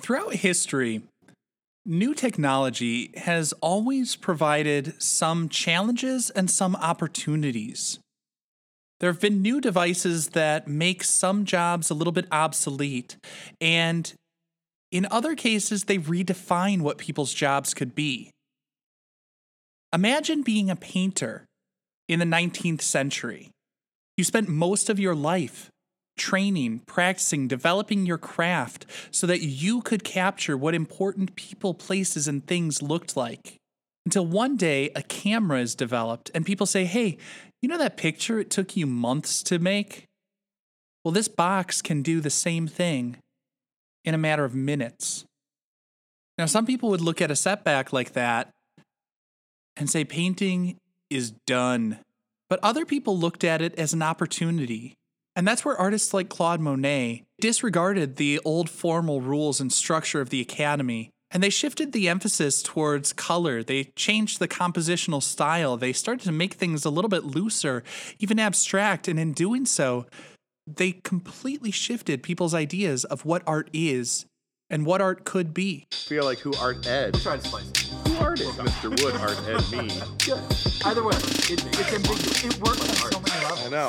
Throughout history, new technology has always provided some challenges and some opportunities. There have been new devices that make some jobs a little bit obsolete, and in other cases, they redefine what people's jobs could be. Imagine being a painter in the 19th century. You spent most of your life training, practicing, developing your craft so that you could capture what important people, places, and things looked like. Until one day a camera is developed and people say, hey, you know that picture it took you months to make? Well, this box can do the same thing in a matter of minutes. Now, some people would look at a setback like that and say painting is done. But other people looked at it as an opportunity and that's where artists like Claude Monet disregarded the old formal rules and structure of the academy. And they shifted the emphasis towards color. They changed the compositional style. They started to make things a little bit looser, even abstract. And in doing so, they completely shifted people's ideas of what art is and what art could be. I feel like who art ed? Try to slice it. Who art is Mr. Wood art ed me? Either way, it, it's ambiguous. It works on so many levels. I know.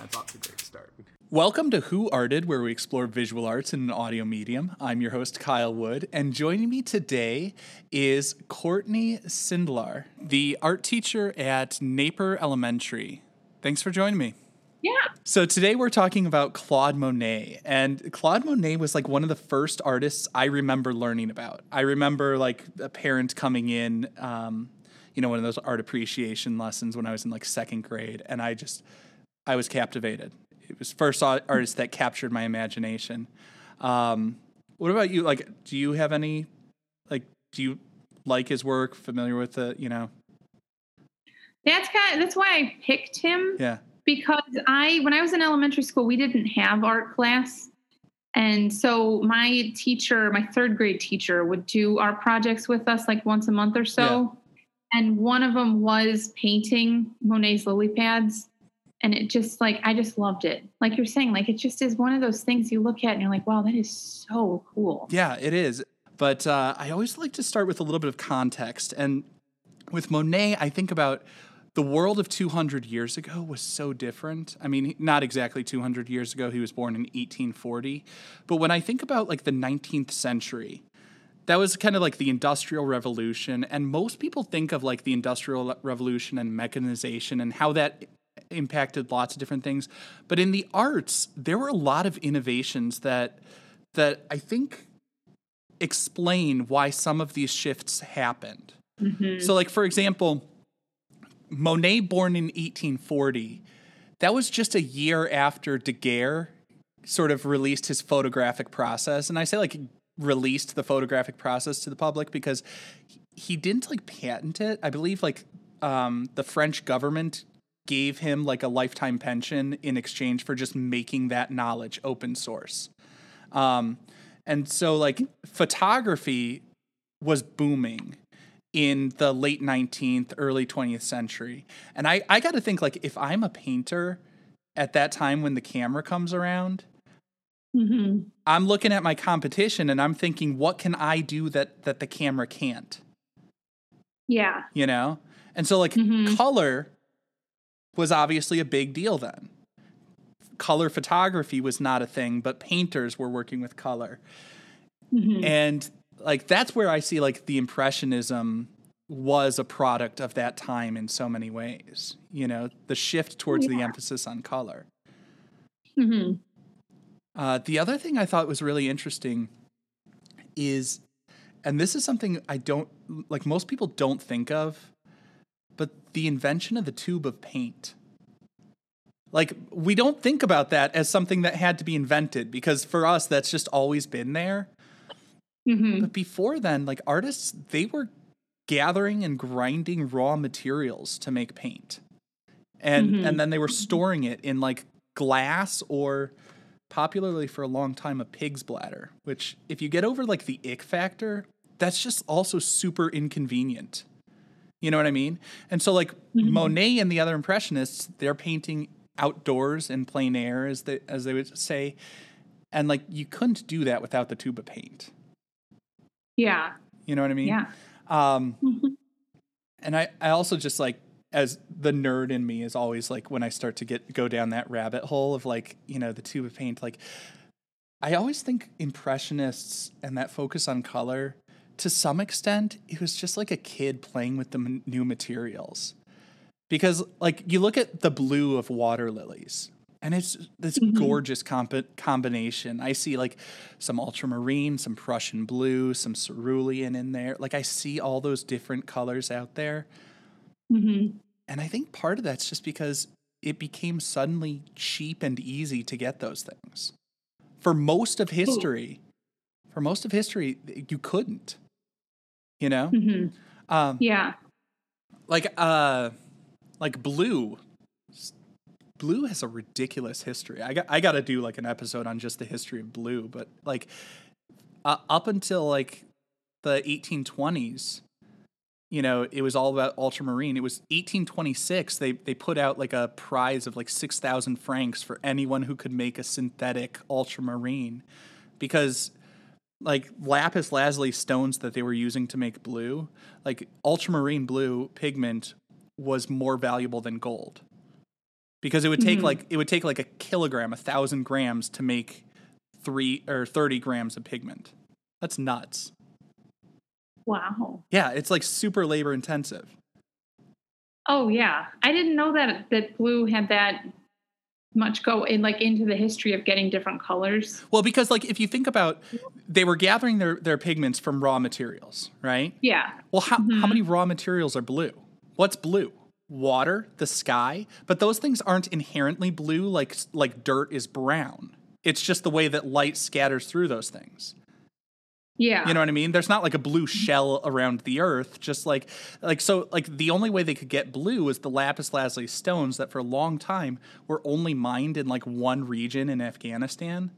That's off to a great start. Welcome to Who Arted, where we explore visual arts in an audio medium. I'm your host, Kyle Wood, and joining me today is Courtney Sindlar, the art teacher at Naper Elementary. Thanks for joining me. Yeah. So today we're talking about Claude Monet, and Claude Monet was like one of the first artists I remember learning about. I remember like a parent coming in, um, you know, one of those art appreciation lessons when I was in like second grade, and I just I was captivated. It was first artist that captured my imagination. Um, what about you? Like, do you have any, like, do you like his work? Familiar with it? You know. That's kind. Of, that's why I picked him. Yeah. Because I, when I was in elementary school, we didn't have art class, and so my teacher, my third grade teacher, would do art projects with us like once a month or so. Yeah. And one of them was painting Monet's lily pads and it just like I just loved it. Like you're saying, like it just is one of those things you look at and you're like, wow, that is so cool. Yeah, it is. But uh, I always like to start with a little bit of context. And with Monet, I think about the world of 200 years ago was so different. I mean, not exactly 200 years ago. He was born in 1840. But when I think about like the 19th century, that was kind of like the industrial revolution and most people think of like the industrial revolution and mechanization and how that impacted lots of different things. But in the arts, there were a lot of innovations that that I think explain why some of these shifts happened. Mm-hmm. So, like for example, Monet, born in 1840, that was just a year after Daguerre sort of released his photographic process, and I say like released the photographic process to the public because he didn't like patent it. I believe like um, the French government gave him like a lifetime pension in exchange for just making that knowledge open source. Um, and so like photography was booming in the late 19th, early 20th century. And I, I got to think like if I'm a painter at that time when the camera comes around, hmm I'm looking at my competition and I'm thinking, what can I do that that the camera can't? Yeah. You know? And so like Mhm. color was obviously a big deal then. Color photography was not a thing, but painters were working with color. hmm And like that's where I see like the impressionism was a product of that time in so many ways. You know, the shift towards the emphasis on color. hmm Uh, the other thing I thought was really interesting is, and this is something I don't like, most people don't think of, but the invention of the tube of paint. Like, we don't think about that as something that had to be invented because for us, that's just always been there. hmm But before then, like, artists, they were gathering and grinding raw materials to make paint. And, Mhm. and then they were storing it in like glass or popularly for a long time a pig's bladder, which if you get over like the ick factor, that's just also super inconvenient. You know what I mean? And so like Monet and the other impressionists, they're painting outdoors in plein air as they as they would say. And like you couldn't do that without the tube of paint. Yeah. You know what I mean? Yeah. Um Mhm. and I, I also just like as the nerd in me is always like when I start to get go down that rabbit hole of like, you know, the tube of paint, like I always think impressionists and that focus on color, to some extent, it was just like a kid playing with the m- new materials. Because like you look at the blue of water lilies, and it's this gorgeous comp- combination. I see like some ultramarine, some Prussian blue, some cerulean in there. Like I see all those different colors out there. hmm And I think part of that's just because it became suddenly cheap and easy to get those things. For most of history, for most of history, you couldn't. You know? hmm Um, Yeah. like uh like blue blue has a ridiculous history i got i got to do like an episode on just the history of blue but like uh, up until like the 1820s you know it was all about ultramarine it was 1826 they they put out like a prize of like 6000 francs for anyone who could make a synthetic ultramarine because like lapis lazuli stones that they were using to make blue, like ultramarine blue pigment was more valuable than gold. Because it would take Mhm. like it would take like a kilogram, a thousand grams to make three or thirty grams of pigment. That's nuts. Wow. Yeah, it's like super labor intensive. Oh yeah. I didn't know that that blue had that much go in like into the history of getting different colors. Well, because like if you think about they were gathering their, their pigments from raw materials, right? Yeah. Well, how, how Mhm. many raw materials are blue? What's blue? Water, the sky, but those things aren't inherently blue like like dirt is brown. It's just the way that light scatters through those things. Yeah. You know what I mean? There's not like a blue shell around the earth, just like like so like the only way they could get blue was the lapis lazuli stones that for a long time were only mined in like one region in Afghanistan.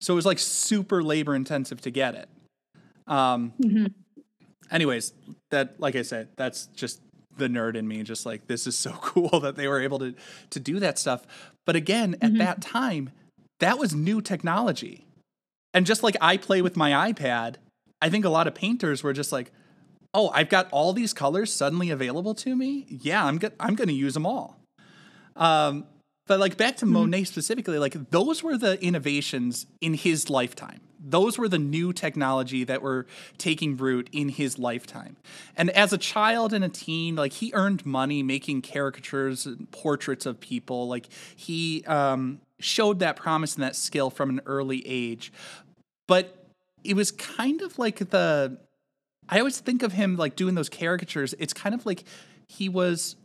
So it was like super labor intensive to get it. Um Mhm. anyways, that like I said, that's just the nerd in me just like this is so cool that they were able to to do that stuff. But again, at that time, that was new technology. And just like I play with my iPad, I think a lot of painters were just like, "Oh, I've got all these colors suddenly available to me. Yeah, I'm go- I'm going to use them all." Um, but like back to Monet specifically, like those were the innovations in his lifetime. Those were the new technology that were taking root in his lifetime. And as a child and a teen, like he earned money making caricatures and portraits of people. Like he um, showed that promise and that skill from an early age. But it was kind of like the I always think of him like doing those caricatures. It's kind of like he was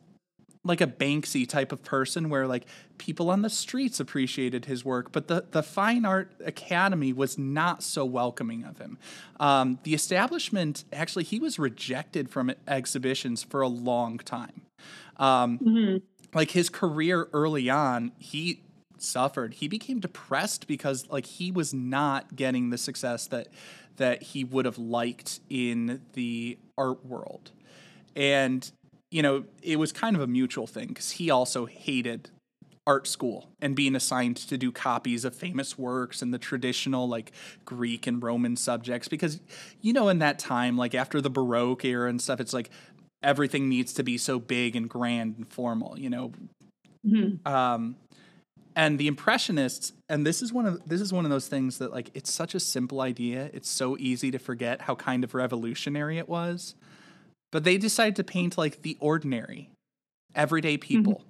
like a Banksy type of person where like people on the streets appreciated his work, but the, the Fine Art Academy was not so welcoming of him. Um, the establishment, actually, he was rejected from exhibitions for a long time. Um, Mhm. like his career early on, he suffered. He became depressed because like he was not getting the success that that he would have liked in the art world. And, you know, it was kind of a mutual thing because he also hated art school and being assigned to do copies of famous works and the traditional like Greek and Roman subjects because you know in that time like after the baroque era and stuff it's like everything needs to be so big and grand and formal you know Mhm. um and the impressionists and this is one of this is one of those things that like it's such a simple idea it's so easy to forget how kind of revolutionary it was but they decided to paint like the ordinary everyday mm-hmm. people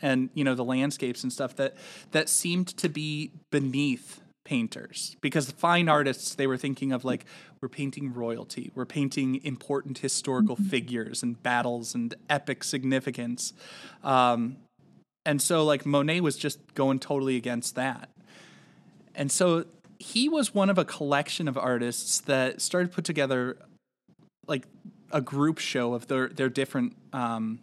and you know the landscapes and stuff that that seemed to be beneath painters because the fine mm-hmm. artists they were thinking of like we're painting royalty we're painting important historical mm-hmm. figures and battles and epic significance um, and so like monet was just going totally against that and so he was one of a collection of artists that started to put together like a group show of their their different um,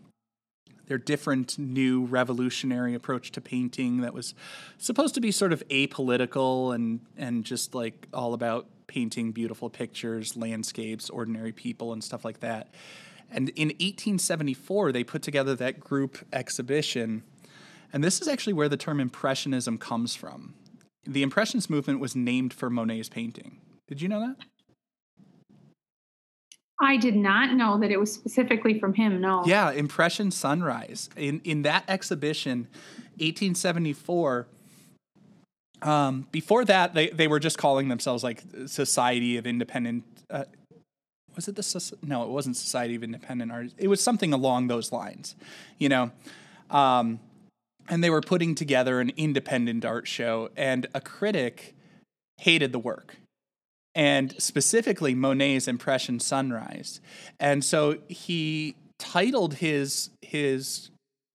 their different new revolutionary approach to painting that was supposed to be sort of apolitical and and just like all about painting beautiful pictures, landscapes, ordinary people and stuff like that. And in 1874 they put together that group exhibition. And this is actually where the term impressionism comes from. The impressionist movement was named for Monet's painting. Did you know that? I did not know that it was specifically from him. No. Yeah, Impression Sunrise. In in that exhibition, 1874. Um, before that, they, they were just calling themselves like Society of Independent. Uh, was it the no? It wasn't Society of Independent Artists. It was something along those lines, you know. Um, and they were putting together an independent art show, and a critic hated the work. And specifically Monet's impression Sunrise. And so he titled his his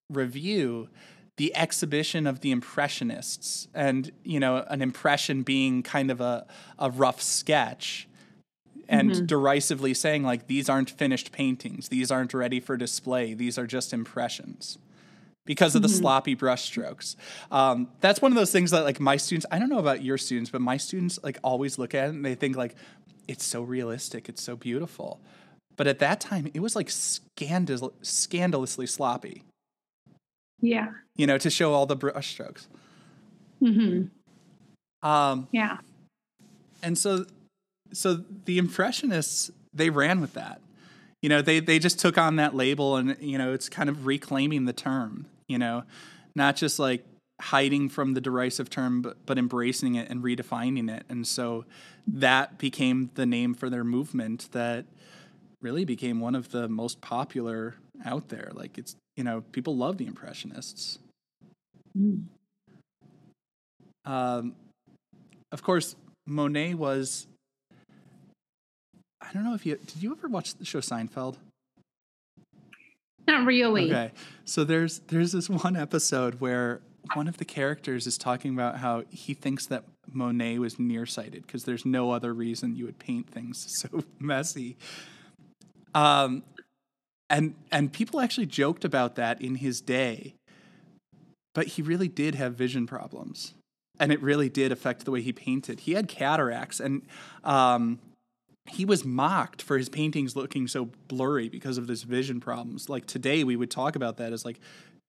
review the exhibition of the impressionists. And you know an impression being kind of a, a rough sketch and mm-hmm. derisively saying like these aren't finished paintings. These aren't ready for display. These are just impressions because of the sloppy brushstrokes. Um, that's one of those things that like my students, I don't know about your students, but my students like always look at it and they think like it's so realistic, it's so beautiful. But at that time, it was like scandal- scandalously sloppy, Yeah. you know, to show all the brushstrokes. hmm Um, Yeah. and so so the impressionists they ran with that you know they they just took on that label and you know it's kind of reclaiming the term you know not just like hiding from the derisive term but, but embracing it and redefining it and so that became the name for their movement that really became one of the most popular out there like it's you know people love the impressionists um, of course, Monet was. I don't know if you did. You ever watch the show Seinfeld? Not really. Okay, so there's there's this one episode where one of the characters is talking about how he thinks that Monet was nearsighted because there's no other reason you would paint things so messy. Um, and and people actually joked about that in his day, but he really did have vision problems, and it really did affect the way he painted. He had cataracts, and um, he was mocked for his paintings looking so blurry because of this vision problems. Like today, we would talk about that as like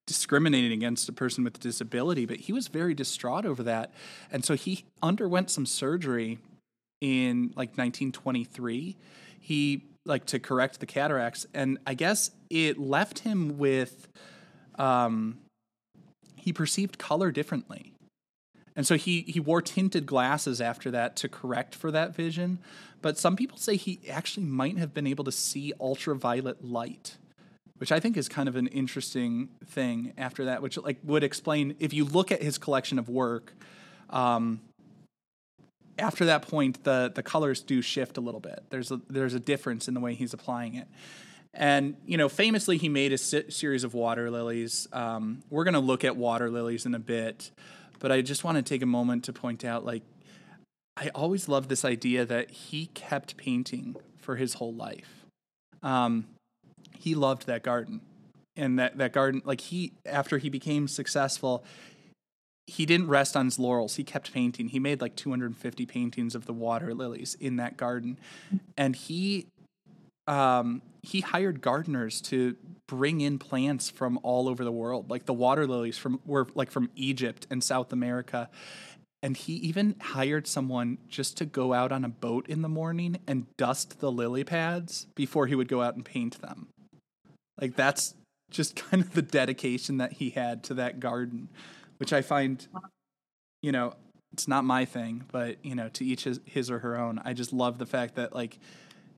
discriminating against a person with a disability, but he was very distraught over that. And so he underwent some surgery in like 1923. He like to correct the cataracts, and I guess it left him with um, he perceived color differently. And so he he wore tinted glasses after that to correct for that vision. But some people say he actually might have been able to see ultraviolet light, which I think is kind of an interesting thing after that, which like would explain if you look at his collection of work, um, after that point the the colors do shift a little bit. There's a there's a difference in the way he's applying it. And you know, famously, he made a se- series of water lilies. Um, we're going to look at water lilies in a bit, but I just want to take a moment to point out, like, I always loved this idea that he kept painting for his whole life. Um, he loved that garden, and that that garden, like he after he became successful, he didn't rest on his laurels. He kept painting. He made like 250 paintings of the water lilies in that garden, and he um, he hired gardeners to bring in plants from all over the world, like the water lilies from were like from Egypt and South America. And he even hired someone just to go out on a boat in the morning and dust the lily pads before he would go out and paint them. Like that's just kind of the dedication that he had to that garden, which I find, you know, it's not my thing, but you know, to each his, his or her own. I just love the fact that like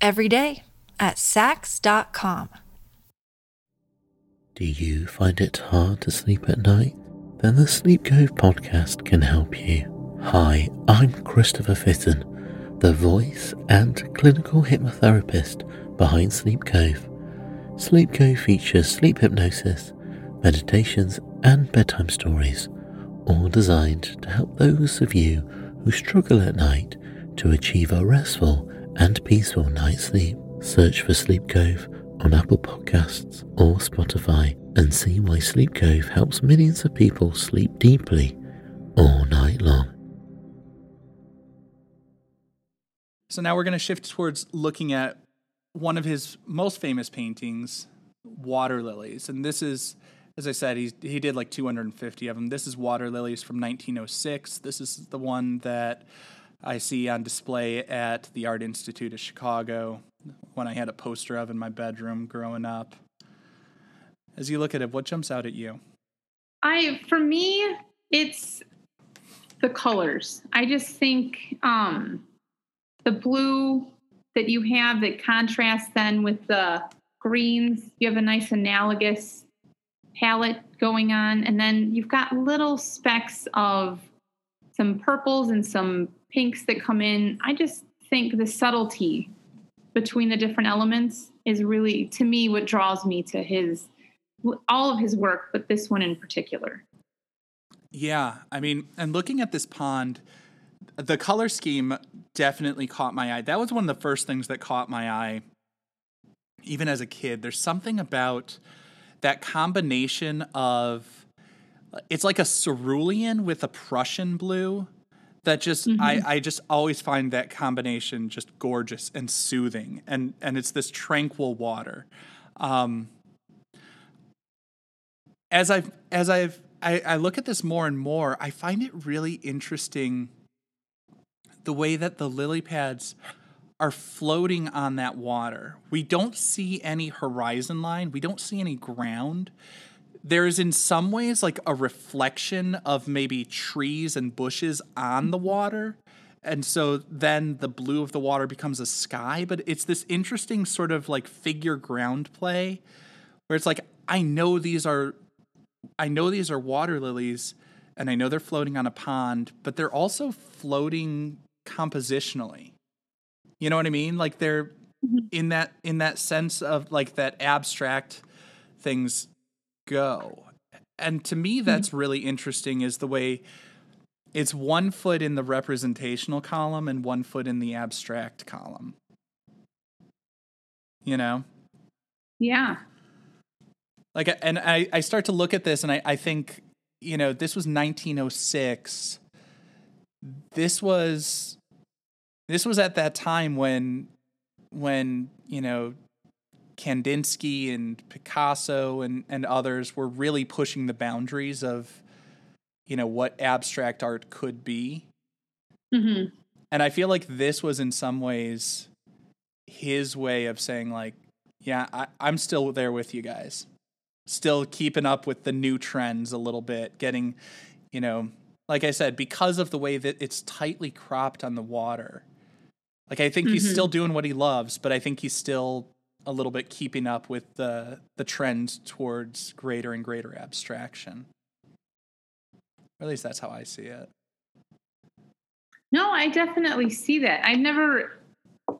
every day at Saks.com. Do you find it hard to sleep at night? Then the Sleep Cove podcast can help you. Hi, I'm Christopher Fitton, the voice and clinical hypnotherapist behind Sleep Cove. Sleep Cove features sleep hypnosis, meditations, and bedtime stories, all designed to help those of you who struggle at night to achieve a restful and peaceful night's sleep. Search for Sleep Cove on Apple Podcasts or Spotify and see why Sleep Cove helps millions of people sleep deeply all night long. So now we're going to shift towards looking at one of his most famous paintings, Water Lilies. And this is, as I said, he, he did like 250 of them. This is Water Lilies from 1906. This is the one that I see on display at the Art Institute of Chicago, one I had a poster of in my bedroom growing up. As you look at it, what jumps out at you? I for me, it's the colors. I just think um, the blue that you have that contrasts then with the greens. You have a nice analogous palette going on, and then you've got little specks of some purples and some pinks that come in. I just think the subtlety between the different elements is really, to me, what draws me to his all of his work, but this one in particular. Yeah, I mean, and looking at this pond, the color scheme definitely caught my eye. That was one of the first things that caught my eye, even as a kid. There's something about that combination of it's like a cerulean with a Prussian blue that just I, I just always find that combination just gorgeous and soothing and and it's this tranquil water. Um, as I've as I've I, I look at this more and more, I find it really interesting the way that the lily pads are floating on that water. We don't see any horizon line, we don't see any ground. There is in some ways like a reflection of maybe trees and bushes on the water. And so then the blue of the water becomes a sky, but it's this interesting sort of like figure ground play where it's like I know these are I know these are water lilies and I know they're floating on a pond, but they're also floating compositionally. You know what I mean? Like they're mm-hmm. in that in that sense of like that abstract things go. And to me hmm. that's really interesting is the way it's one foot in the representational column and one foot in the abstract column. You know? Yeah. like and i i start to look at this and i i think you know this was 1906 this was this was at that time when when you know kandinsky and picasso and and others were really pushing the boundaries of you know what abstract art could be. Hmm and i feel like this was in some ways his way of saying like yeah I, i'm still there with you guys. Still keeping up with the new trends a little bit getting you know like i said because of the way that it's tightly cropped on the water like i think he's Mhm. still doing what he loves but i think he's still a little bit keeping up with the the trend towards greater and greater abstraction or at least that's how i see it No, I definitely see that. I've never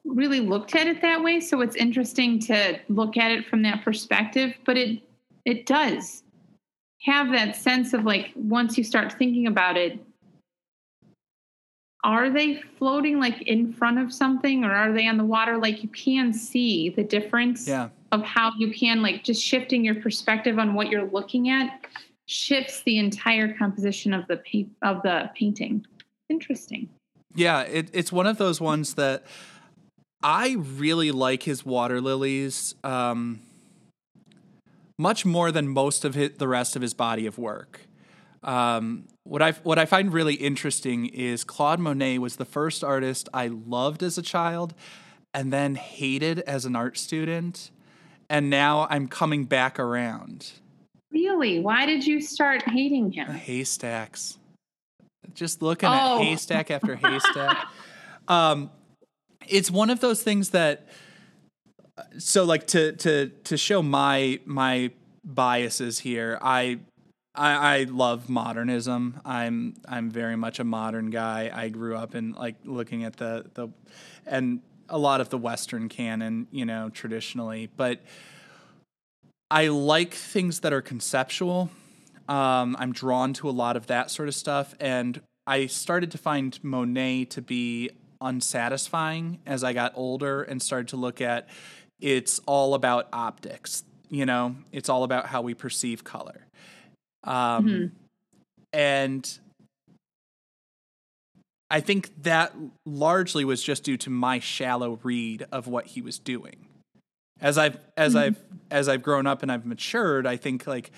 really looked at it that way, so it's interesting to look at it from that perspective, but it it does have that sense of like once you start thinking about it are they floating like in front of something or are they on the water like you can see the difference Yeah. of how you can like just shifting your perspective on what you're looking at shifts the entire composition of the pa- of the painting interesting Yeah, it, it's one of those ones that I really like his water lilies um, much more than most of his, the rest of his body of work. Um, what I what I find really interesting is Claude Monet was the first artist I loved as a child, and then hated as an art student, and now I'm coming back around. really why did you start hating him Haystacks. Just looking Oh. at haystack after haystack. um, it's one of those things that. So, like to to to show my my biases here, I. I, I love modernism. I'm I'm very much a modern guy. I grew up in like looking at the the and a lot of the Western canon, you know, traditionally. But I like things that are conceptual. Um, I'm drawn to a lot of that sort of stuff, and I started to find Monet to be unsatisfying as I got older and started to look at it's all about optics. You know, it's all about how we perceive color. Um, Mhm. And I think that largely was just due to my shallow read of what he was doing. As I've as I've as I've grown up and I've matured, I think like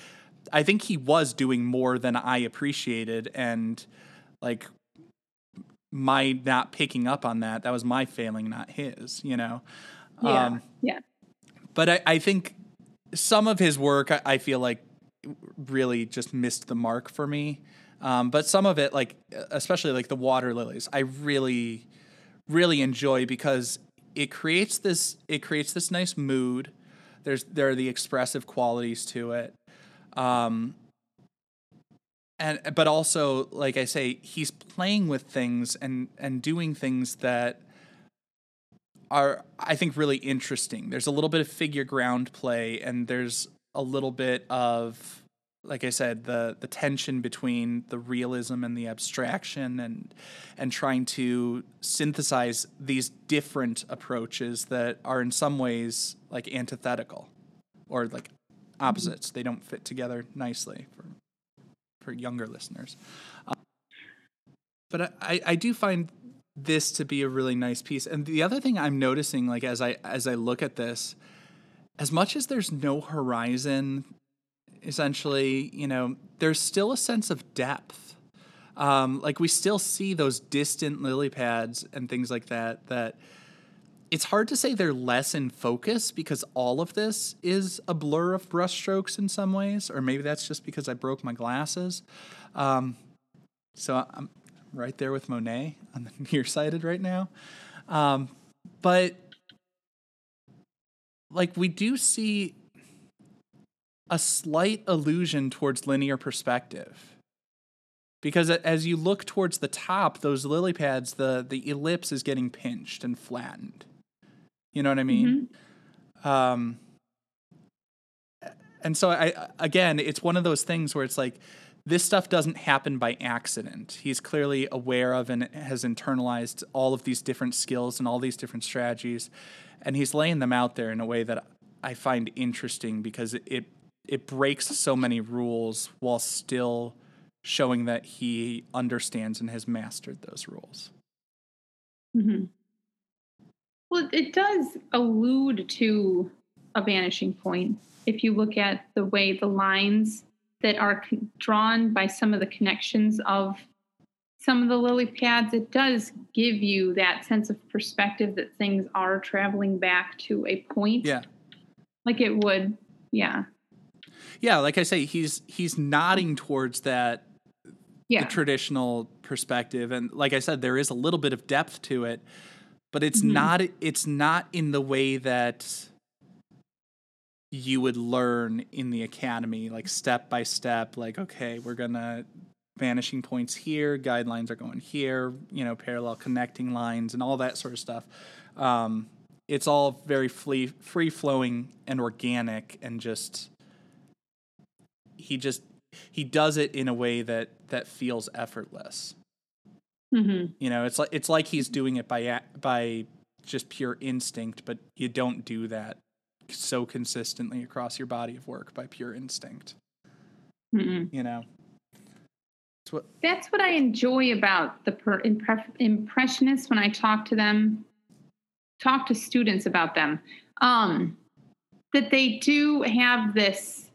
I think he was doing more than I appreciated and like my not picking up on that, that was my failing, not his, you know. yeah yeah But I, I think some of his work, I, I feel like, really just missed the mark for me. Um, but some of it, like especially like the water lilies, I really, really enjoy because it creates this it creates this nice mood. There's there are the expressive qualities to it, um, and but also like I say, he's playing with things and and doing things that are I think really interesting. There's a little bit of figure ground play and there's a little bit of like I said the the tension between the realism and the abstraction and and trying to synthesize these different approaches that are in some ways like antithetical or like opposites. They don't fit together nicely for for younger listeners. Um, but I, I, I do find this to be a really nice piece. And the other thing I'm noticing, like as I as I look at this, as much as there's no horizon, essentially, you know, there's still a sense of depth. Um, like we still see those distant lily pads and things like that. That it's hard to say they're less in focus because all of this is a blur of brushstrokes in some ways, or maybe that's just because I broke my glasses. Um, so I'm right there with Monet on the nearsighted right now. Um, but like we do see a slight illusion towards linear perspective. Because as you look towards the top, those lily pads, the, the ellipse is getting pinched and flattened. You know what I mean? Um, and so I again, it's one of those things where it's like this stuff doesn't happen by accident. He's clearly aware of and has internalized all of these different skills and all these different strategies, and he's laying them out there in a way that I find interesting because it it, breaks so many rules while still showing that he understands and has mastered those rules. hmm Well, it does allude to a vanishing point. If you look at the way the lines that are drawn by some of the connections of some of the lily pads, it does give you that sense of perspective that things are traveling back to a point. Yeah. Like it would. Yeah. Yeah, like I say, he's he's nodding towards that Yeah. the traditional perspective and like i said there is a little bit of depth to it but it's Mhm. not it's not in the way that you would learn in the academy like step by step like okay we're gonna vanishing points here, guidelines are going here, you know, parallel connecting lines and all that sort of stuff. Um, it's all very free free flowing and organic and just he just he does it in a way that that feels effortless. Mm-hmm. You know, it's like it's like he's doing it by by just pure instinct, but you don't do that so consistently across your body of work by pure instinct. Mm-mm. You know, it's what That's what I enjoy about the per- impre- impressionists when I talk to them, talk to students about them. Um, that they do have this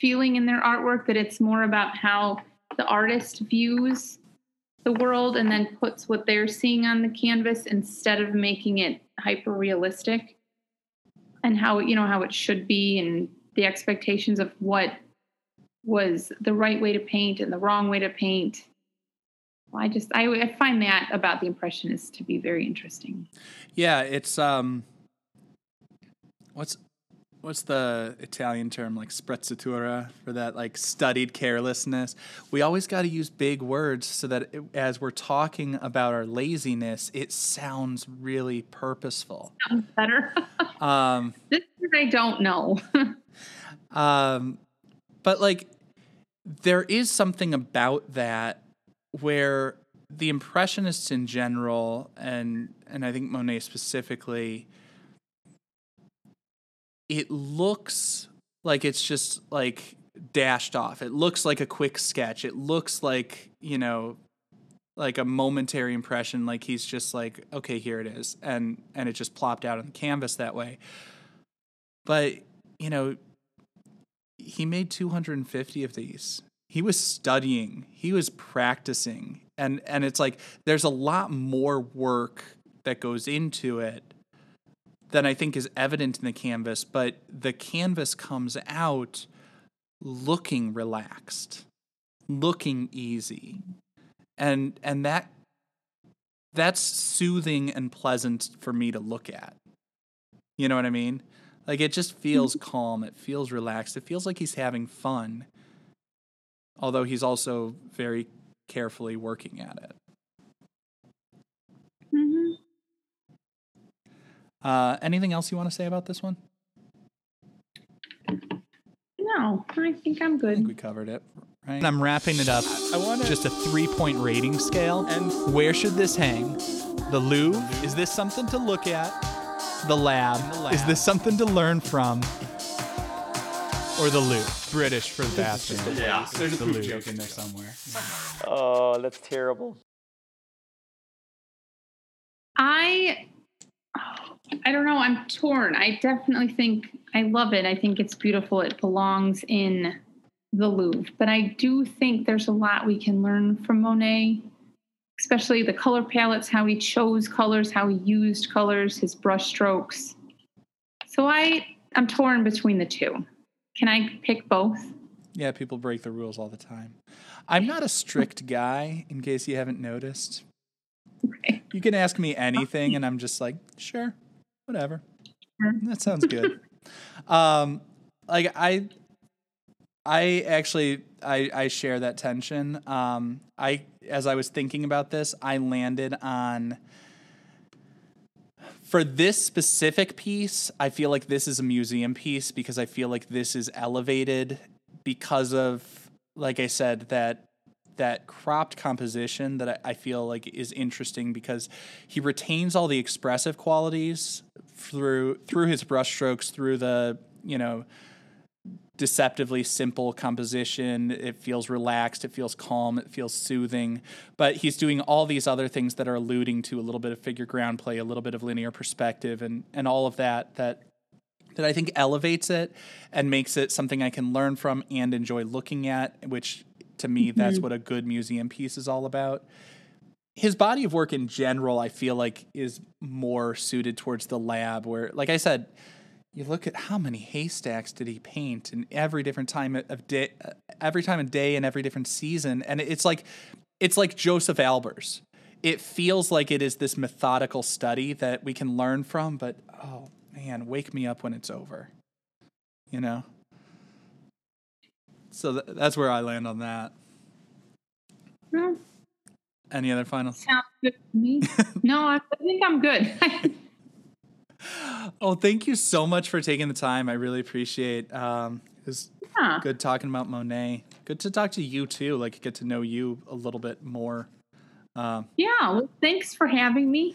feeling in their artwork that it's more about how the artist views the world and then puts what they're seeing on the canvas instead of making it hyper realistic and how you know how it should be and the expectations of what was the right way to paint and the wrong way to paint. I just i, I find that about the impressionists to be very interesting. Yeah, it's um what's what's the Italian term like sprezzatura for that like studied carelessness. We always got to use big words so that it, as we're talking about our laziness, it sounds really purposeful. sounds better Um this is i don't know um but like there is something about that where the impressionists in general and and I think Monet specifically it looks like it's just like dashed off. It looks like a quick sketch. It looks like, you know, like a momentary impression like he's just like okay, here it is and and it just plopped out on the canvas that way. But, you know, he made 250 of these. He was studying, he was practicing. And and it's like there's a lot more work that goes into it than I think is evident in the canvas, but the canvas comes out looking relaxed, looking easy. And and that that's soothing and pleasant for me to look at. You know what I mean? Like it just feels calm, it feels relaxed, it feels like he's having fun. Although he's also very carefully working at it. Mhm. Uh, anything else you want to say about this one? no i think i'm good. I think we covered it. Right. I'm wrapping it up. I want just a three point rating scale. And where should this hang? The Louvre? Is this something to look at? The lab? Is this something to learn from? Or the Louvre? British for the bathroom. Yeah. There's a Louvre joke in there somewhere. Oh, that's terrible. I I don't know. I'm torn. I definitely think I love it. I think it's beautiful. It belongs in the Louvre. But I do think there's a lot we can learn from Monet, especially the color palettes, how he chose colors, how he used colors, his brush strokes. So I I'm torn between the two. Can I pick both? Yeah, people break the rules all the time. I'm not a strict guy, in case you haven't noticed. Okay. You can ask me anything, and I'm just like, sure, whatever. That sounds good. um, like I, I actually I I share that tension. Um, I as I was thinking about this, I landed on. For this specific piece, I feel like this is a museum piece because I feel like this is elevated because of, like I said, that that cropped composition that I, I feel like is interesting because he retains all the expressive qualities through through his brushstrokes, through the you know deceptively simple composition. It feels relaxed, it feels calm, it feels soothing. But he's doing all these other things that are alluding to a little bit of figure ground play, a little bit of linear perspective, and and all of that that that I think elevates it and makes it something I can learn from and enjoy looking at, which to me that's mm-hmm. what a good museum piece is all about. His body of work in general, I feel like, is more suited towards the lab. Where, like I said, you look at how many haystacks did he paint in every different time of day, every time of day, and every different season, and it's like, it's like Josef Albers. It feels like it is this methodical study that we can learn from, but oh man, wake me up when it's over. You know. So th- that's where I land on that. Any other final? Sounds good to me. no, I think I'm good. Oh, thank you so much for taking the time. I really appreciate. Um, it was yeah. good talking about Monet. Good to talk to you too. Like get to know you a little bit more. Um, Yeah. Well, thanks for having me.